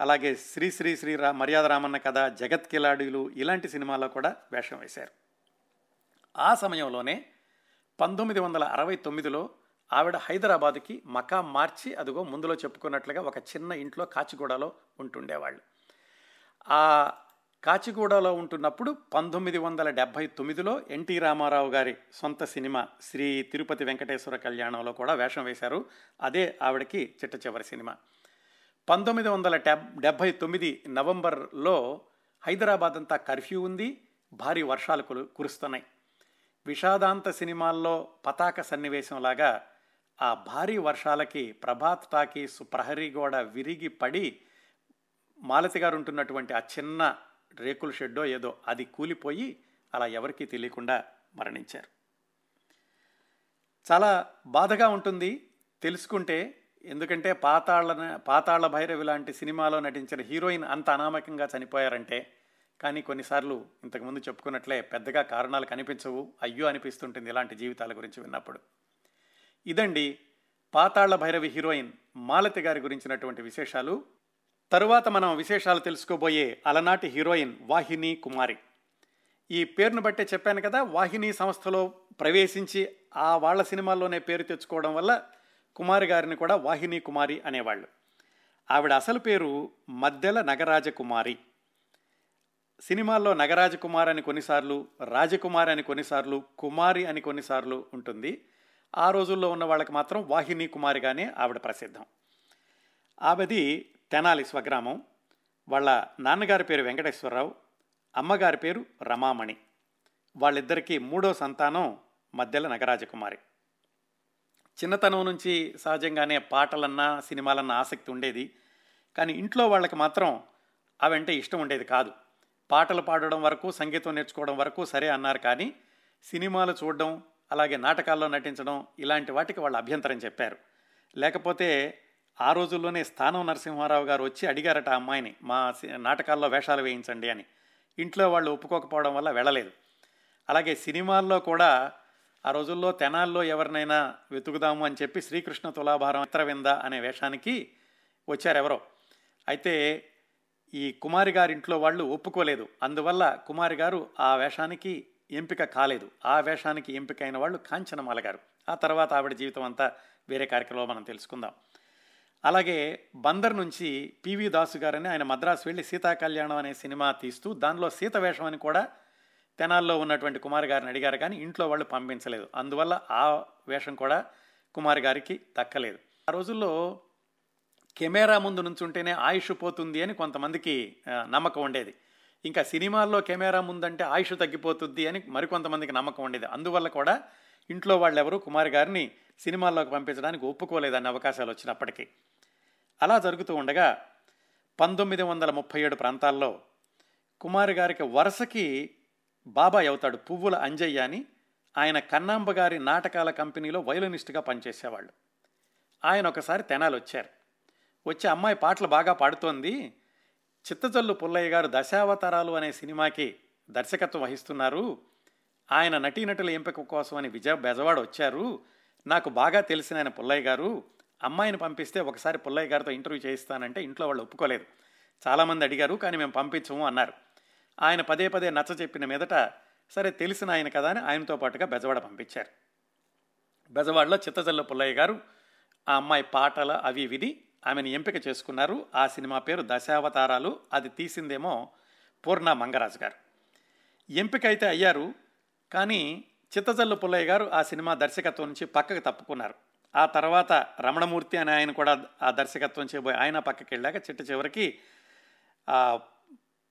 అలాగే శ్రీ శ్రీ శ్రీ రా మర్యాద రామన్న కథ జగత్ కిలాడీలు ఇలాంటి సినిమాల్లో కూడా వేషం వేశారు. ఆ సమయంలోనే పంతొమ్మిది వందల అరవై తొమ్మిదిలో ఆవిడ హైదరాబాద్కి మకా మార్చి అదిగో ముందులో చెప్పుకున్నట్లుగా ఒక చిన్న ఇంట్లో కాచిగూడలో ఉంటుండేవాళ్ళు. ఆ కాచిగూడలో ఉంటున్నప్పుడు పంతొమ్మిది వందల డెబ్భై తొమ్మిదిలో ఎన్టీ రామారావు గారి సొంత సినిమా శ్రీ తిరుపతి వెంకటేశ్వర కళ్యాణంలో కూడా వేషం వేశారు. అదే ఆవిడకి చిట్ట చివరి సినిమా. పంతొమ్మిది వందల డెబ్ డెబ్భై తొమ్మిది నవంబర్లో హైదరాబాద్ అంతా కర్ఫ్యూ ఉంది. భారీ వర్షాలు కురు కురుస్తున్నాయి. విషాదాంత సినిమాల్లో పతాక సన్నివేశంలాగా ఆ భారీ వర్షాలకి ప్రభాత్ టాకీస్ ప్రహరీ గోడ విరిగి పడి మాలతి గారు ఉంటున్నటువంటి ఆ చిన్న రేకుల షెడ్డో ఏదో అది కూలిపోయి అలా ఎవరికీ తెలియకుండా మరణించారు. చాలా బాధగా ఉంటుంది తెలుసుకుంటే ఎందుకంటే పాతాళ పాతాళ భైరవి లాంటి సినిమాలో నటించిన హీరోయిన్ అంత అనామకంగా చనిపోయారంటే కానీ కొన్నిసార్లు ఇంతకుముందు చెప్పుకున్నట్లే పెద్దగా కారణాలు కనిపించవు అయ్యో అనిపిస్తుంటుంది ఇలాంటి జీవితాల గురించి విన్నప్పుడు. ఇదండి పాతాళ భైరవి హీరోయిన్ మాలతి గారి గురించినటువంటి విశేషాలు. తరువాత మనం విశేషాలు తెలుసుకోబోయే అలనాటి హీరోయిన్ వాహిని కుమారి. ఈ పేరును బట్టే చెప్పాను కదా వాహిని సంస్థలో ప్రవేశించి ఆ వాళ్ళ సినిమాల్లోనే పేరు తెచ్చుకోవడం వల్ల కుమారి గారిని కూడా వాహిని కుమారి అనేవాళ్ళు. ఆవిడ అసలు పేరు మద్దెల నగరాజకుమారి. సినిమాల్లో నగరాజకుమార్ అని కొన్నిసార్లు రాజకుమారి అని కొన్నిసార్లు కుమారి అని కొన్నిసార్లు ఉంటుంది. ఆ రోజుల్లో ఉన్న వాళ్ళకి మాత్రం వాహిని కుమారిగానే ఆవిడ ప్రసిద్ధం. ఆవిది తెనాలి స్వగ్రామం. వాళ్ళ నాన్నగారి పేరు వెంకటేశ్వరరావు అమ్మగారి పేరు రమామణి. వాళ్ళిద్దరికీ మూడో సంతానం మధ్యల నగరాజకుమారి. చిన్నతనం నుంచి సహజంగానే పాటలన్నా సినిమాలన్నా ఆసక్తి ఉండేది. కానీ ఇంట్లో వాళ్ళకి మాత్రం అవంటే ఇష్టం ఉండేది కాదు. పాటలు పాడడం వరకు సంగీతం నేర్చుకోవడం వరకు సరే అన్నారు కానీ సినిమాలు చూడడం అలాగే నాటకాల్లో నటించడం ఇలాంటి వాటికి వాళ్ళు అభ్యంతరం చెప్పారు. లేకపోతే ఆ రోజుల్లోనే స్థానం నరసింహారావు గారు వచ్చి అడిగారట ఆ అమ్మాయిని మా నాటకాల్లో వేషాలు వేయించండి అని. ఇంట్లో వాళ్ళు ఒప్పుకోకపోవడం వల్ల వెళ్ళలేదు. అలాగే సినిమాల్లో కూడా ఆ రోజుల్లో తెనాల్లో ఎవరినైనా వెతుకుదాము అని చెప్పి శ్రీకృష్ణ తులాభారం మిత్రవింద అనే వేషానికి వచ్చారు ఎవరో అయితే ఈ కుమారి గారి ఇంట్లో వాళ్ళు ఒప్పుకోలేదు. అందువల్ల కుమారి గారు ఆ వేషానికి ఎంపిక కాలేదు. ఆ వేషానికి ఎంపికైన వాళ్ళు కాంచనమాల గారు. ఆ తర్వాత ఆవిడ జీవితం అంతా వేరే కార్యక్రమంలో మనం తెలుసుకుందాం. అలాగే బందర్ నుంచి పివి దాసు గారని ఆయన మద్రాసు వెళ్ళి సీతా కళ్యాణం అనే సినిమా తీస్తూ దానిలో సీత వేషం అని కూడా తెనాల్లో ఉన్నటువంటి కుమార్ గారిని అడిగారు కానీ ఇంట్లో వాళ్ళు పంపించలేదు. అందువల్ల ఆ వేషం కూడా కుమార్ గారికి దక్కలేదు. ఆ రోజుల్లో కెమెరా ముందు నుంచుంటేనే ఆయుష్ పోతుంది అని కొంతమందికి నమ్మకం ఉండేది. ఇంకా సినిమాల్లో కెమెరా ముందంటే ఆయుష్ తగ్గిపోతుంది అని మరికొంతమందికి నమ్మకం ఉండేది. అందువల్ల కూడా ఇంట్లో వాళ్ళెవరూ కుమార్ గారిని సినిమాల్లోకి పంపించడానికి ఒప్పుకోలేదన్న అవకాశాలు వచ్చినప్పటికీ. అలా జరుగుతూ ఉండగా పంతొమ్మిది వందల ముప్పై ఏడు ప్రాంతాల్లో కుమారి గారికి వరుసకి బాబాయ్ అవుతాడు పువ్వుల అంజయ్య అని ఆయన కన్నాంబ గారి నాటకాల కంపెనీలో వయోలినిస్ట్గా పనిచేసేవాళ్ళు. ఆయన ఒకసారి తెనాలు వచ్చారు. వచ్చి అమ్మాయి పాటలు బాగా పాడుతోంది. చిత్తజల్లు పుల్లయ్య గారు దశావతారాలు అనే సినిమాకి దర్శకత్వం వహిస్తున్నారు. ఆయన నటీనటుల ఎంపిక కోసం అని విజయ బెజవాడ వచ్చారు. నాకు బాగా తెలిసిన ఆయన పుల్లయ్య గారు. అమ్మాయిని పంపిస్తే ఒకసారి పుల్లయ్య గారితో ఇంటర్వ్యూ చేయిస్తానంటే ఇంట్లో వాళ్ళు ఒప్పుకోలేదు. చాలామంది అడిగారు కానీ మేము పంపించము అన్నారు. ఆయన పదే పదే నచ్చ చెప్పిన మీదట సరే తెలిసిన ఆయన కదా అని ఆయనతో పాటుగా బెజవాడ పంపించారు. బెజవాడలో చిత్తజల్ల పుల్లయ్య గారు ఆ అమ్మాయి పాటల అవి విధి ఆమెను ఎంపిక చేసుకున్నారు. ఆ సినిమా పేరు దశావతారాలు అది తీసిందేమో పూర్ణ మంగరాజు గారు. ఎంపిక అయితే అయ్యారు కానీ చిత్తజల్లు పుల్లయ్య గారు ఆ సినిమా దర్శకత్వం నుంచి పక్కకు తప్పుకున్నారు. ఆ తర్వాత రమణమూర్తి అనే ఆయన కూడా ఆ దర్శకత్వం చేయబోయి ఆయన పక్కకి వెళ్ళాక చిట్ట చివరికి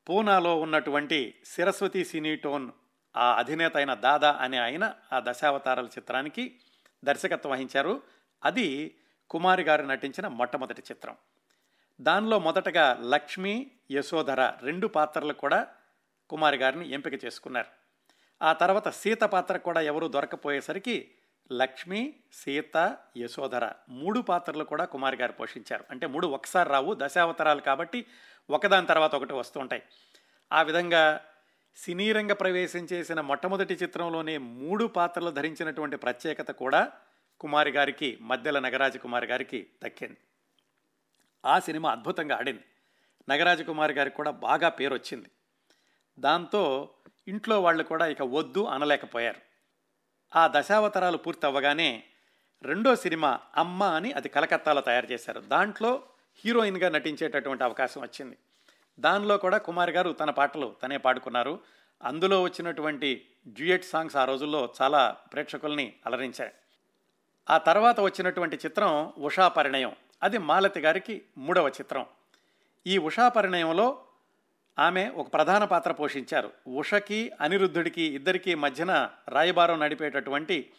పూనాలో ఉన్నటువంటి సిరస్వతి సినీటోన్ ఆ అధినేత అయిన దాదా అనే ఆయన ఆ దశావతారాల చిత్రానికి దర్శకత్వం వహించారు. అది కుమారి గారు నటించిన మొట్టమొదటి చిత్రం. దానిలో మొదటగా లక్ష్మి యశోధర రెండు పాత్రలు కూడా కుమారి గారిని ఎంపిక చేసుకున్నారు. ఆ తర్వాత సీత పాత్ర కూడా ఎవరూ దొరకపోయేసరికి లక్ష్మి సీత యశోధర మూడు పాత్రలు కూడా కుమారి గారు పోషించారు. అంటే మూడు ఒకసారి రావు దశావతారాలు కాబట్టి ఒకదాని తర్వాత ఒకటి వస్తూ ఉంటాయి. ఆ విధంగా సినీ రంగ ప్రవేశం చేసిన మొట్టమొదటి చిత్రంలోనే మూడు పాత్రలు ధరించినటువంటి ప్రత్యేకత కూడా కుమారి గారికి మధ్యల నగరాజ కుమారి గారికి దక్కింది. ఆ సినిమా అద్భుతంగా ఆడింది. నగరాజ కుమారి గారికి కూడా బాగా పేరు వచ్చింది దాంతో ఇంట్లో వాళ్ళు కూడా ఇక వద్దు అనలేకపోయారు. ఆ దశావతారాలు పూర్తవ్వగానే రెండో సినిమా అమ్మ అని అది కలకత్తాలో తయారు చేశారు. దాంట్లో హీరోయిన్గా నటించేటటువంటి అవకాశం వచ్చింది. దానిలో కూడా కుమార్ గారు తన పాటలు తనే పాడుకున్నారు. అందులో వచ్చినటువంటి డ్యూయట్ సాంగ్స్ ఆ రోజుల్లో చాలా ప్రేక్షకుల్ని అలరించాయి. ఆ తర్వాత వచ్చినటువంటి చిత్రం ఉషా పరిణయం. అది మాలతి గారికి మూడవ చిత్రం. ఈ ఉషా పరిణయంలో ఆమె ఒక ప్రధాన పాత్ర పోషించారు. ఉషకి అనిరుద్ధుడికి ఇద్దరికీ మధ్యన రాయబారం నడిపేటటువంటి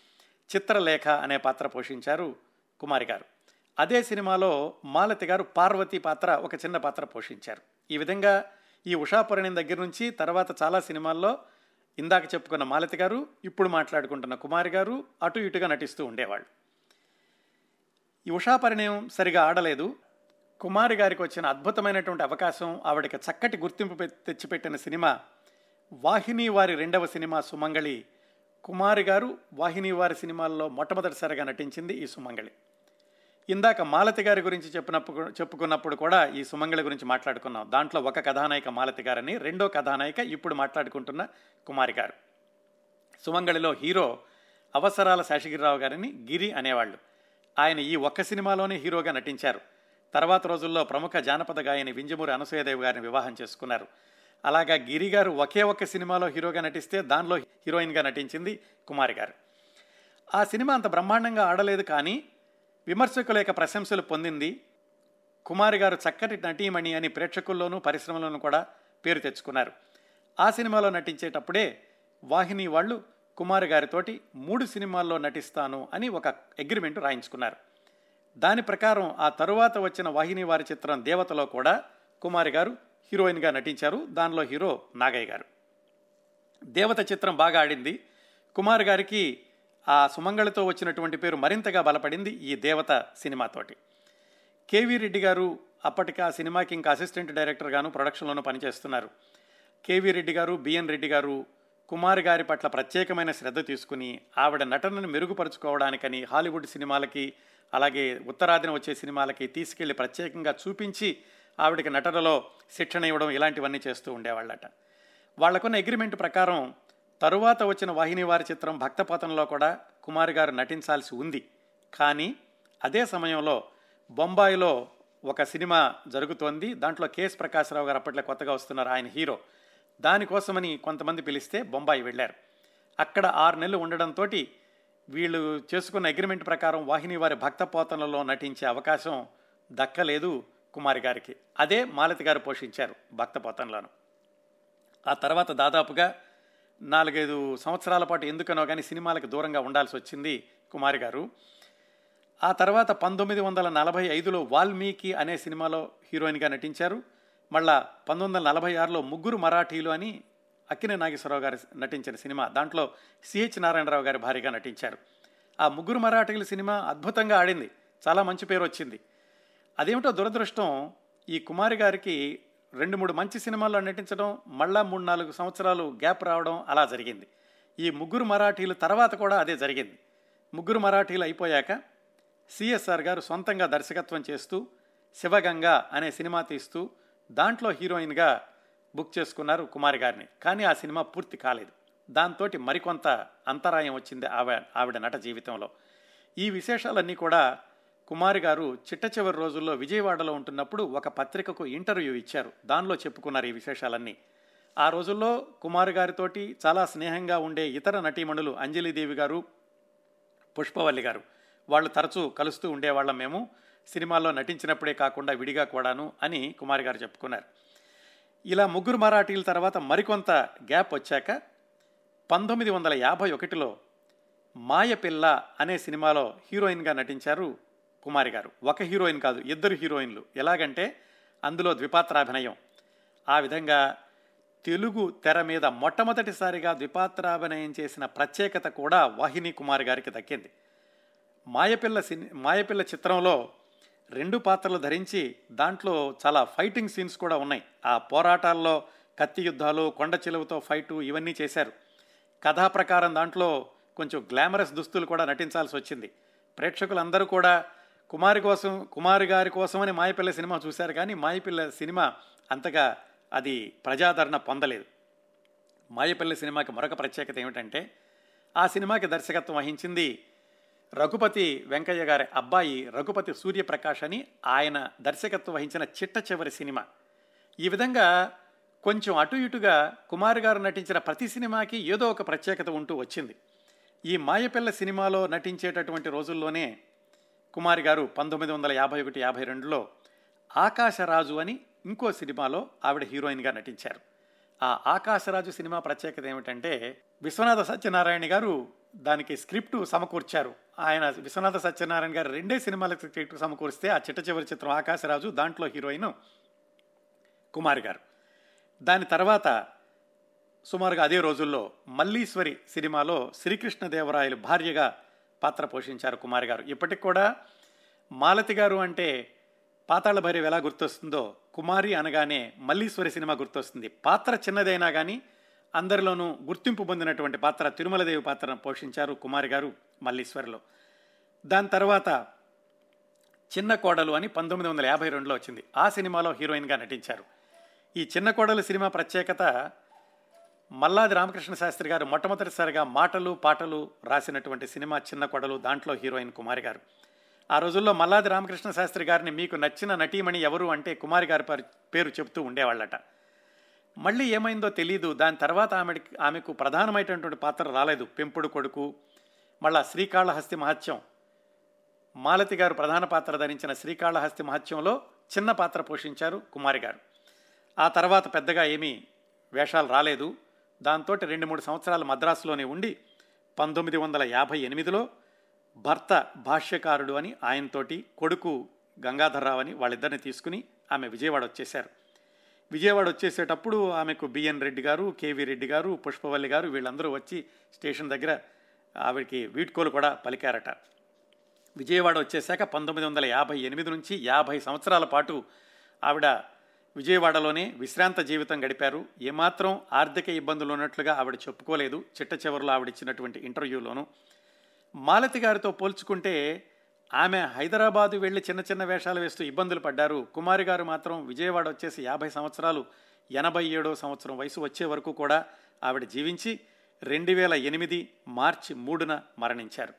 చిత్రలేఖ అనే పాత్ర పోషించారు కుమారి గారు. అదే సినిమాలో మాలతి గారు పార్వతి పాత్ర ఒక చిన్న పాత్ర పోషించారు. ఈ విధంగా ఈ ఉషాపురణి దగ్గర నుంచి తర్వాత చాలా సినిమాల్లో ఇందాక చెప్పుకున్న మాలతి గారు ఇప్పుడు మాట్లాడుకుంటున్న కుమారి గారు అటు ఇటుగా నటిస్తూ ఉండేవాళ్ళు. ఈ ఉషా పరిణయం సరిగా ఆడలేదు. కుమారి గారికి వచ్చిన అద్భుతమైనటువంటి అవకాశం ఆవిడకి చక్కటి గుర్తింపు తెచ్చిపెట్టిన సినిమా వాహిని వారి రెండవ సినిమా సుమంగళి. కుమారు గారు వాహిని వారి సినిమాల్లో మొట్టమొదటిసారిగా నటించింది ఈ సుమంగళి. ఇందాక మాలతి గారి గురించి చెప్పినప్పుడు చెప్పుకున్నప్పుడు కూడా ఈ సుమంగళి గురించి మాట్లాడుకున్నాం. దాంట్లో ఒక కథానాయిక మాలతి గారని రెండో కథానాయిక ఇప్పుడు మాట్లాడుకుంటున్న కుమారి గారు. సుమంగళిలో హీరో అవసరాల శేషగిరిరావు గారిని గిరి అనేవాళ్ళు. ఆయన ఈ ఒక్క సినిమాలోనే హీరోగా నటించారు. తర్వాత రోజుల్లో ప్రముఖ జానపద గాయని వింజమూరి అనసూయదేవి గారిని వివాహం చేసుకున్నారు. అలాగా గిరి గారు ఒకే ఒక్క సినిమాలో హీరోగా నటిస్తే దానిలో హీరోయిన్గా నటించింది కుమారి గారు. ఆ సినిమా అంత బ్రహ్మాండంగా ఆడలేదు కానీ విమర్శకుల యొక్క ప్రశంసలు పొందింది కుమారి గారు చక్కటి నటీమణి అని ప్రేక్షకుల్లోనూ పరిశ్రమలోనూ కూడా పేరు తెచ్చుకున్నారు. ఆ సినిమాలో నటించేటప్పుడే వాహిని వాళ్ళు కుమారి గారితోటి మూడు సినిమాల్లో నటిస్తాను అని ఒక అగ్రిమెంట్ రాయించుకున్నారు. దాని ప్రకారం ఆ తరువాత వచ్చిన వాహిని వారి చిత్రం దేవతలో కూడా కుమారి గారు హీరోయిన్గా నటించారు. దానిలో హీరో నాగయ్య గారు. దేవత చిత్రం బాగా ఆడింది. కుమార్ గారికి ఆ సుమంగళితో వచ్చినటువంటి పేరు మరింతగా బలపడింది ఈ దేవత సినిమాతోటి కేవీ రెడ్డి గారు అప్పటికి ఆ సినిమాకి ఇంకా అసిస్టెంట్ డైరెక్టర్గాను ప్రొడక్షన్లోనూ పనిచేస్తున్నారు. కేవీ రెడ్డి గారు బిఎన్ రెడ్డి గారు కుమార్ గారి పట్ల ప్రత్యేకమైన శ్రద్ధ తీసుకుని ఆవిడ నటనను మెరుగుపరుచుకోవడానికని హాలీవుడ్ సినిమాలకి అలాగే ఉత్తరాదిన వచ్చే సినిమాలకి తీసుకెళ్ళి ప్రత్యేకంగా చూపించి ఆవిడకి నటనలో శిక్షణ ఇవ్వడం ఇలాంటివన్నీ చేస్తూ ఉండేవాళ్ళట. వాళ్ళకున్న అగ్రిమెంట్ ప్రకారం తరువాత వచ్చిన వాహిని వారి చిత్రం భక్తపతంలో కూడా కుమారి గారు నటించాల్సి ఉంది. కానీ అదే సమయంలో బొంబాయిలో ఒక సినిమా జరుగుతోంది. దాంట్లో కేఎస్ ప్రకాశ్రావు గారు అప్పట్లో కొత్తగా వస్తున్నారు ఆయన హీరో. దానికోసమని కొంతమంది పిలిస్తే బొంబాయి వెళ్ళారు. అక్కడ ఆరు నెలలు ఉండడంతో వీళ్ళు చేసుకున్న అగ్రిమెంట్ ప్రకారం వాహిని వారి భక్త పోతనలో నటించే అవకాశం దక్కలేదు కుమారి గారికి. అదే మాలతి గారు పోషించారు భక్త పోతనలను ఆ తర్వాత దాదాపుగా నాలుగైదు సంవత్సరాల పాటు ఎందుకనో కానీ సినిమాలకు దూరంగా ఉండాల్సి వచ్చింది కుమారి గారు. ఆ తర్వాత పంతొమ్మిది వందల నలభై ఐదులో వాల్మీకి అనే సినిమాలో హీరోయిన్గా నటించారు. మళ్ళా పంతొమ్మిది వందల నలభై ఆరులో ముగ్గురు మరాఠీలు అని అక్కినే నాగేశ్వరరావు గారు నటించిన సినిమా. దాంట్లో సిహెచ్ నారాయణరావు గారి భారీగా నటించారు. ఆ ముగ్గురు మరాఠీల సినిమా అద్భుతంగా ఆడింది. చాలా మంచి పేరు వచ్చింది. అదేమిటో దురదృష్టం ఈ కుమారి గారికి రెండు మూడు మంచి సినిమాల్లో నటించడం మళ్ళా మూడు నాలుగు సంవత్సరాలు గ్యాప్ రావడం అలా జరిగింది. ఈ ముగ్గురు మరాఠీలు తర్వాత కూడా అదే జరిగింది. ముగ్గురు మరాఠీలు అయిపోయాక సిఎస్ఆర్ గారు సొంతంగా దర్శకత్వం చేస్తూ శివగంగా అనే సినిమా తీస్తూ దాంట్లో హీరోయిన్గా బుక్ చేసుకున్నారు కుమారి గారిని. కానీ ఆ సినిమా పూర్తి కాలేదు. దాంతో మరికొంత అంతరాయం వచ్చింది ఆవిడ ఆవిడ నట జీవితంలో. ఈ విశేషాలన్నీ కూడా కుమారి గారు చిట్ట చివరి రోజుల్లో విజయవాడలో ఉంటున్నప్పుడు ఒక పత్రికకు ఇంటర్వ్యూ ఇచ్చారు. దానిలో చెప్పుకున్నారు ఈ విశేషాలన్నీ. ఆ రోజుల్లో కుమారి గారితోటి చాలా స్నేహంగా ఉండే ఇతర నటీమణులు అంజలిదేవి గారు పుష్పవల్లి గారు వాళ్ళు తరచూ కలుస్తూ ఉండేవాళ్ళం మేము. సినిమాల్లో నటించినప్పుడే కాకుండా విడిగా కూడాను అని కుమారి గారు చెప్పుకున్నారు. ఇలా ముగ్గురు మరాఠీల తర్వాత మరికొంత గ్యాప్ వచ్చాక పంతొమ్మిది వందల యాభై ఒకటిలో మాయపిల్ల అనే సినిమాలో హీరోయిన్గా నటించారు కుమారి గారు. ఒక హీరోయిన్ కాదు ఇద్దరు హీరోయిన్లు. ఎలాగంటే అందులో ద్విపాత్రాభినయం. ఆ విధంగా తెలుగు తెర మీద మొట్టమొదటిసారిగా ద్విపాత్రాభినయం చేసిన ప్రత్యేకత కూడా వాహిని కుమార్ గారికి దక్కింది. మాయపిల్ల సిని మాయపిల్ల చిత్రంలో రెండు పాత్రలు ధరించి దాంట్లో చాలా ఫైటింగ్ సీన్స్ కూడా ఉన్నాయి. ఆ పోరాటాల్లో కత్తి యుద్ధాలు కొండ చిలువతో ఫైటు ఇవన్నీ చేశారు. కథా ప్రకారం దాంట్లో కొంచెం గ్లామరస్ దుస్తులు కూడా నటించాల్సి వచ్చింది. ప్రేక్షకులందరూ కూడా కుమారి కోసం కుమారి గారి కోసమని మాయపిల్ల సినిమా చూశారు కానీ మాయపిల్ల సినిమా అంతగా అది ప్రజాదరణ పొందలేదు. మాయపల్లి సినిమాకి మరొక ప్రత్యేకత ఏమిటంటే ఆ సినిమాకి దర్శకత్వం వహించింది రఘుపతి వెంకయ్య గారి అబ్బాయి రఘుపతి సూర్యప్రకాష్ అని ఆయన దర్శకత్వం వహించిన చిట్ట చివరి సినిమా. ఈ విధంగా కొంచెం అటు ఇటుగా కుమార్ గారు నటించిన ప్రతి సినిమాకి ఏదో ఒక ప్రత్యేకత ఉంటూ వచ్చింది. ఈ మాయపిల్ల సినిమాలో నటించేటటువంటి రోజుల్లోనే కుమారి గారు పంతొమ్మిది వందల యాభై ఒకటి యాభై రెండులో ఆకాశరాజు అని ఇంకో సినిమాలో ఆవిడ హీరోయిన్గా నటించారు. ఆ ఆకాశరాజు సినిమా ప్రత్యేకత ఏమిటంటే విశ్వనాథ సత్యనారాయణ గారు దానికి స్క్రిప్ట్ సమకూర్చారు. ఆయన విశ్వనాథ సత్యనారాయణ గారు రెండే సినిమాలకు స్క్రిప్ట్ సమకూరిస్తే ఆ చిట్ట చివరి చిత్రం ఆకాశరాజు దాంట్లో హీరోయిన్ కుమారి గారు. దాని తర్వాత సుమారుగా అదే రోజుల్లో మల్లీశ్వరి సినిమాలో శ్రీకృష్ణదేవరాయలు భార్యగా పాత్ర పోషించారు కుమారి గారు. ఇప్పటికి కూడా మాలతి గారు అంటే పాతాళ భైరవి ఎలా గుర్తొస్తుందో కుమారి అనగానే మల్లీశ్వరి సినిమా గుర్తొస్తుంది. పాత్ర చిన్నదైనా కానీ అందరిలోనూ గుర్తింపు పొందినటువంటి పాత్ర తిరుమలదేవి పాత్రను పోషించారు కుమారి గారు మల్లీశ్వర్లో. దాని తర్వాత చిన్న కోడలు అని పంతొమ్మిది వందల యాభై రెండులో వచ్చింది. ఆ సినిమాలో హీరోయిన్గా నటించారు. ఈ చిన్న కోడలు సినిమా ప్రత్యేకత మల్లాది రామకృష్ణ శాస్త్రి గారు మొట్టమొదటిసారిగా మాటలు పాటలు రాసినటువంటి సినిమా చిన్న కొడలు దాంట్లో హీరోయిన్ కుమారి గారు. ఆ రోజుల్లో మల్లాది రామకృష్ణ శాస్త్రి గారిని మీకు నచ్చిన నటీమణి ఎవరు అంటే కుమారి గారి పేరు చెప్తూ ఉండేవాళ్ళట. మళ్ళీ ఏమైందో తెలియదు దాని తర్వాత ఆమెకి ఆమెకు ప్రధానమైనటువంటి పాత్ర రాలేదు. పెంపుడు కొడుకు మళ్ళా శ్రీకాళహస్తి మహత్యం. మాలతి గారు ప్రధాన పాత్ర ధరించిన శ్రీకాళహస్తి మహత్యంలో చిన్న పాత్ర పోషించారు కుమారి గారు. ఆ తర్వాత పెద్దగా ఏమీ వేషాలు రాలేదు. దాంతో రెండు మూడు సంవత్సరాలు మద్రాసులోనే ఉండి పంతొమ్మిది వందల యాభై ఎనిమిదిలో భర్త భాష్యకారుడు అని ఆయనతోటి కొడుకు గంగాధర్రావు అని వాళ్ళిద్దరిని తీసుకుని ఆమె విజయవాడ వచ్చేశారు. విజయవాడ వచ్చేసేటప్పుడు ఆమెకు బిఎన్ రెడ్డి గారు కేవీ రెడ్డి గారు పుష్పవల్లి గారు వీళ్ళందరూ వచ్చి స్టేషన్ దగ్గర ఆవిడకి వీడ్కోలు కూడా పలికారట. విజయవాడ వచ్చేసాక పంతొమ్మిది వందల యాభై ఎనిమిది నుంచి యాభై సంవత్సరాల పాటు ఆవిడ విజయవాడలోనే విశ్రాంత జీవితం గడిపారు. ఏమాత్రం ఆర్థిక ఇబ్బందులు ఉన్నట్లుగా ఆవిడ చెప్పుకోలేదు. చిట్ట చివరిలో ఆవిడ ఇచ్చినటువంటి ఇంటర్వ్యూలోను. మాలతి గారితో పోల్చుకుంటే ఆమె హైదరాబాదు వెళ్ళి చిన్న చిన్న వేషాలు వేస్తూ ఇబ్బందులు పడ్డారు. కుమారి గారు మాత్రం విజయవాడ వచ్చేసి యాభై సంవత్సరాలు ఎనభై ఏడో సంవత్సరం వయసు వచ్చే వరకు కూడా ఆవిడ జీవించి రెండు వేల ఎనిమిది మార్చి మూడున మరణించారు.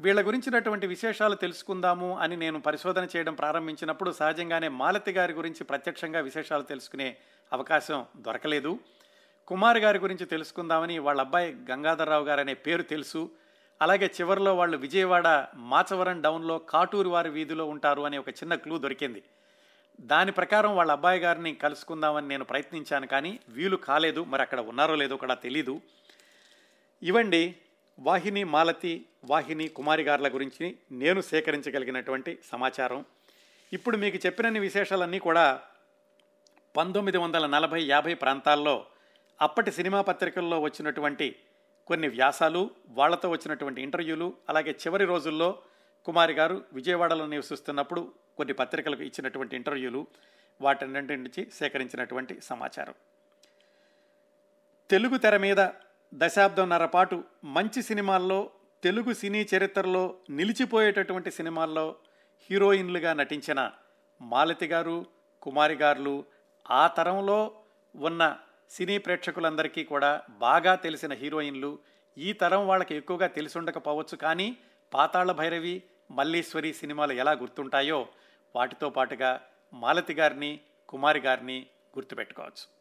వీళ్ళ గురించినటువంటి విశేషాలు తెలుసుకుందాము అని నేను పరిశోధన చేయడం ప్రారంభించినప్పుడు సహజంగానే మాలతి గారి గురించి ప్రత్యక్షంగా విశేషాలు తెలుసుకునే అవకాశం దొరకలేదు. కుమార్ గారి గురించి తెలుసుకుందామని వాళ్ళ అబ్బాయి గంగాధర్రావు గారు అనే పేరు తెలుసు. అలాగే చివరిలో వాళ్ళు విజయవాడ మాచవరం డౌన్లో కాటూరు వారి వీధిలో ఉంటారు అనే ఒక చిన్న క్లూ దొరికింది. దాని ప్రకారం వాళ్ళ అబ్బాయి గారిని కలుసుకుందామని నేను ప్రయత్నించాను కానీ వీలు కాలేదు. మరి అక్కడ ఉన్నారో లేదో కూడా తెలీదు. ఇవండి వాహిని మాలతి వాహిని కుమారి గారుల గురించి నేను సేకరించగలిగినటువంటి సమాచారం. ఇప్పుడు మీకు చెప్పినన్ని విశేషాలన్నీ కూడా పంతొమ్మిది వందల నలభై యాభై ప్రాంతాల్లో అప్పటి సినిమా పత్రికల్లో వచ్చినటువంటి కొన్ని వ్యాసాలు వాళ్ళతో వచ్చినటువంటి ఇంటర్వ్యూలు అలాగే చివరి రోజుల్లో కుమారి గారు విజయవాడలో నివసిస్తున్నప్పుడు కొన్ని పత్రికలకు ఇచ్చినటువంటి ఇంటర్వ్యూలు వాటన్నింటి నుంచి సేకరించినటువంటి సమాచారం. తెలుగు తెర మీద దశాబ్దంన్నర పాటు మంచి సినిమాల్లో తెలుగు సినీ చరిత్రలో నిలిచిపోయేటటువంటి సినిమాల్లో హీరోయిన్లుగా నటించిన మాలతి గారు కుమారి గారులు ఆ తరంలో ఉన్న సినీ ప్రేక్షకులందరికీ కూడా బాగా తెలిసిన హీరోయిన్లు ఈ తరం వాళ్ళకి ఎక్కువగా తెలిసి ఉండకపోవచ్చు కానీ పాతాళ భైరవి మల్లీశ్వరి సినిమాలు ఎలా గుర్తుంటాయో వాటితో పాటుగా మాలతి గారిని కుమారి గారిని గుర్తుపెట్టుకోవచ్చు.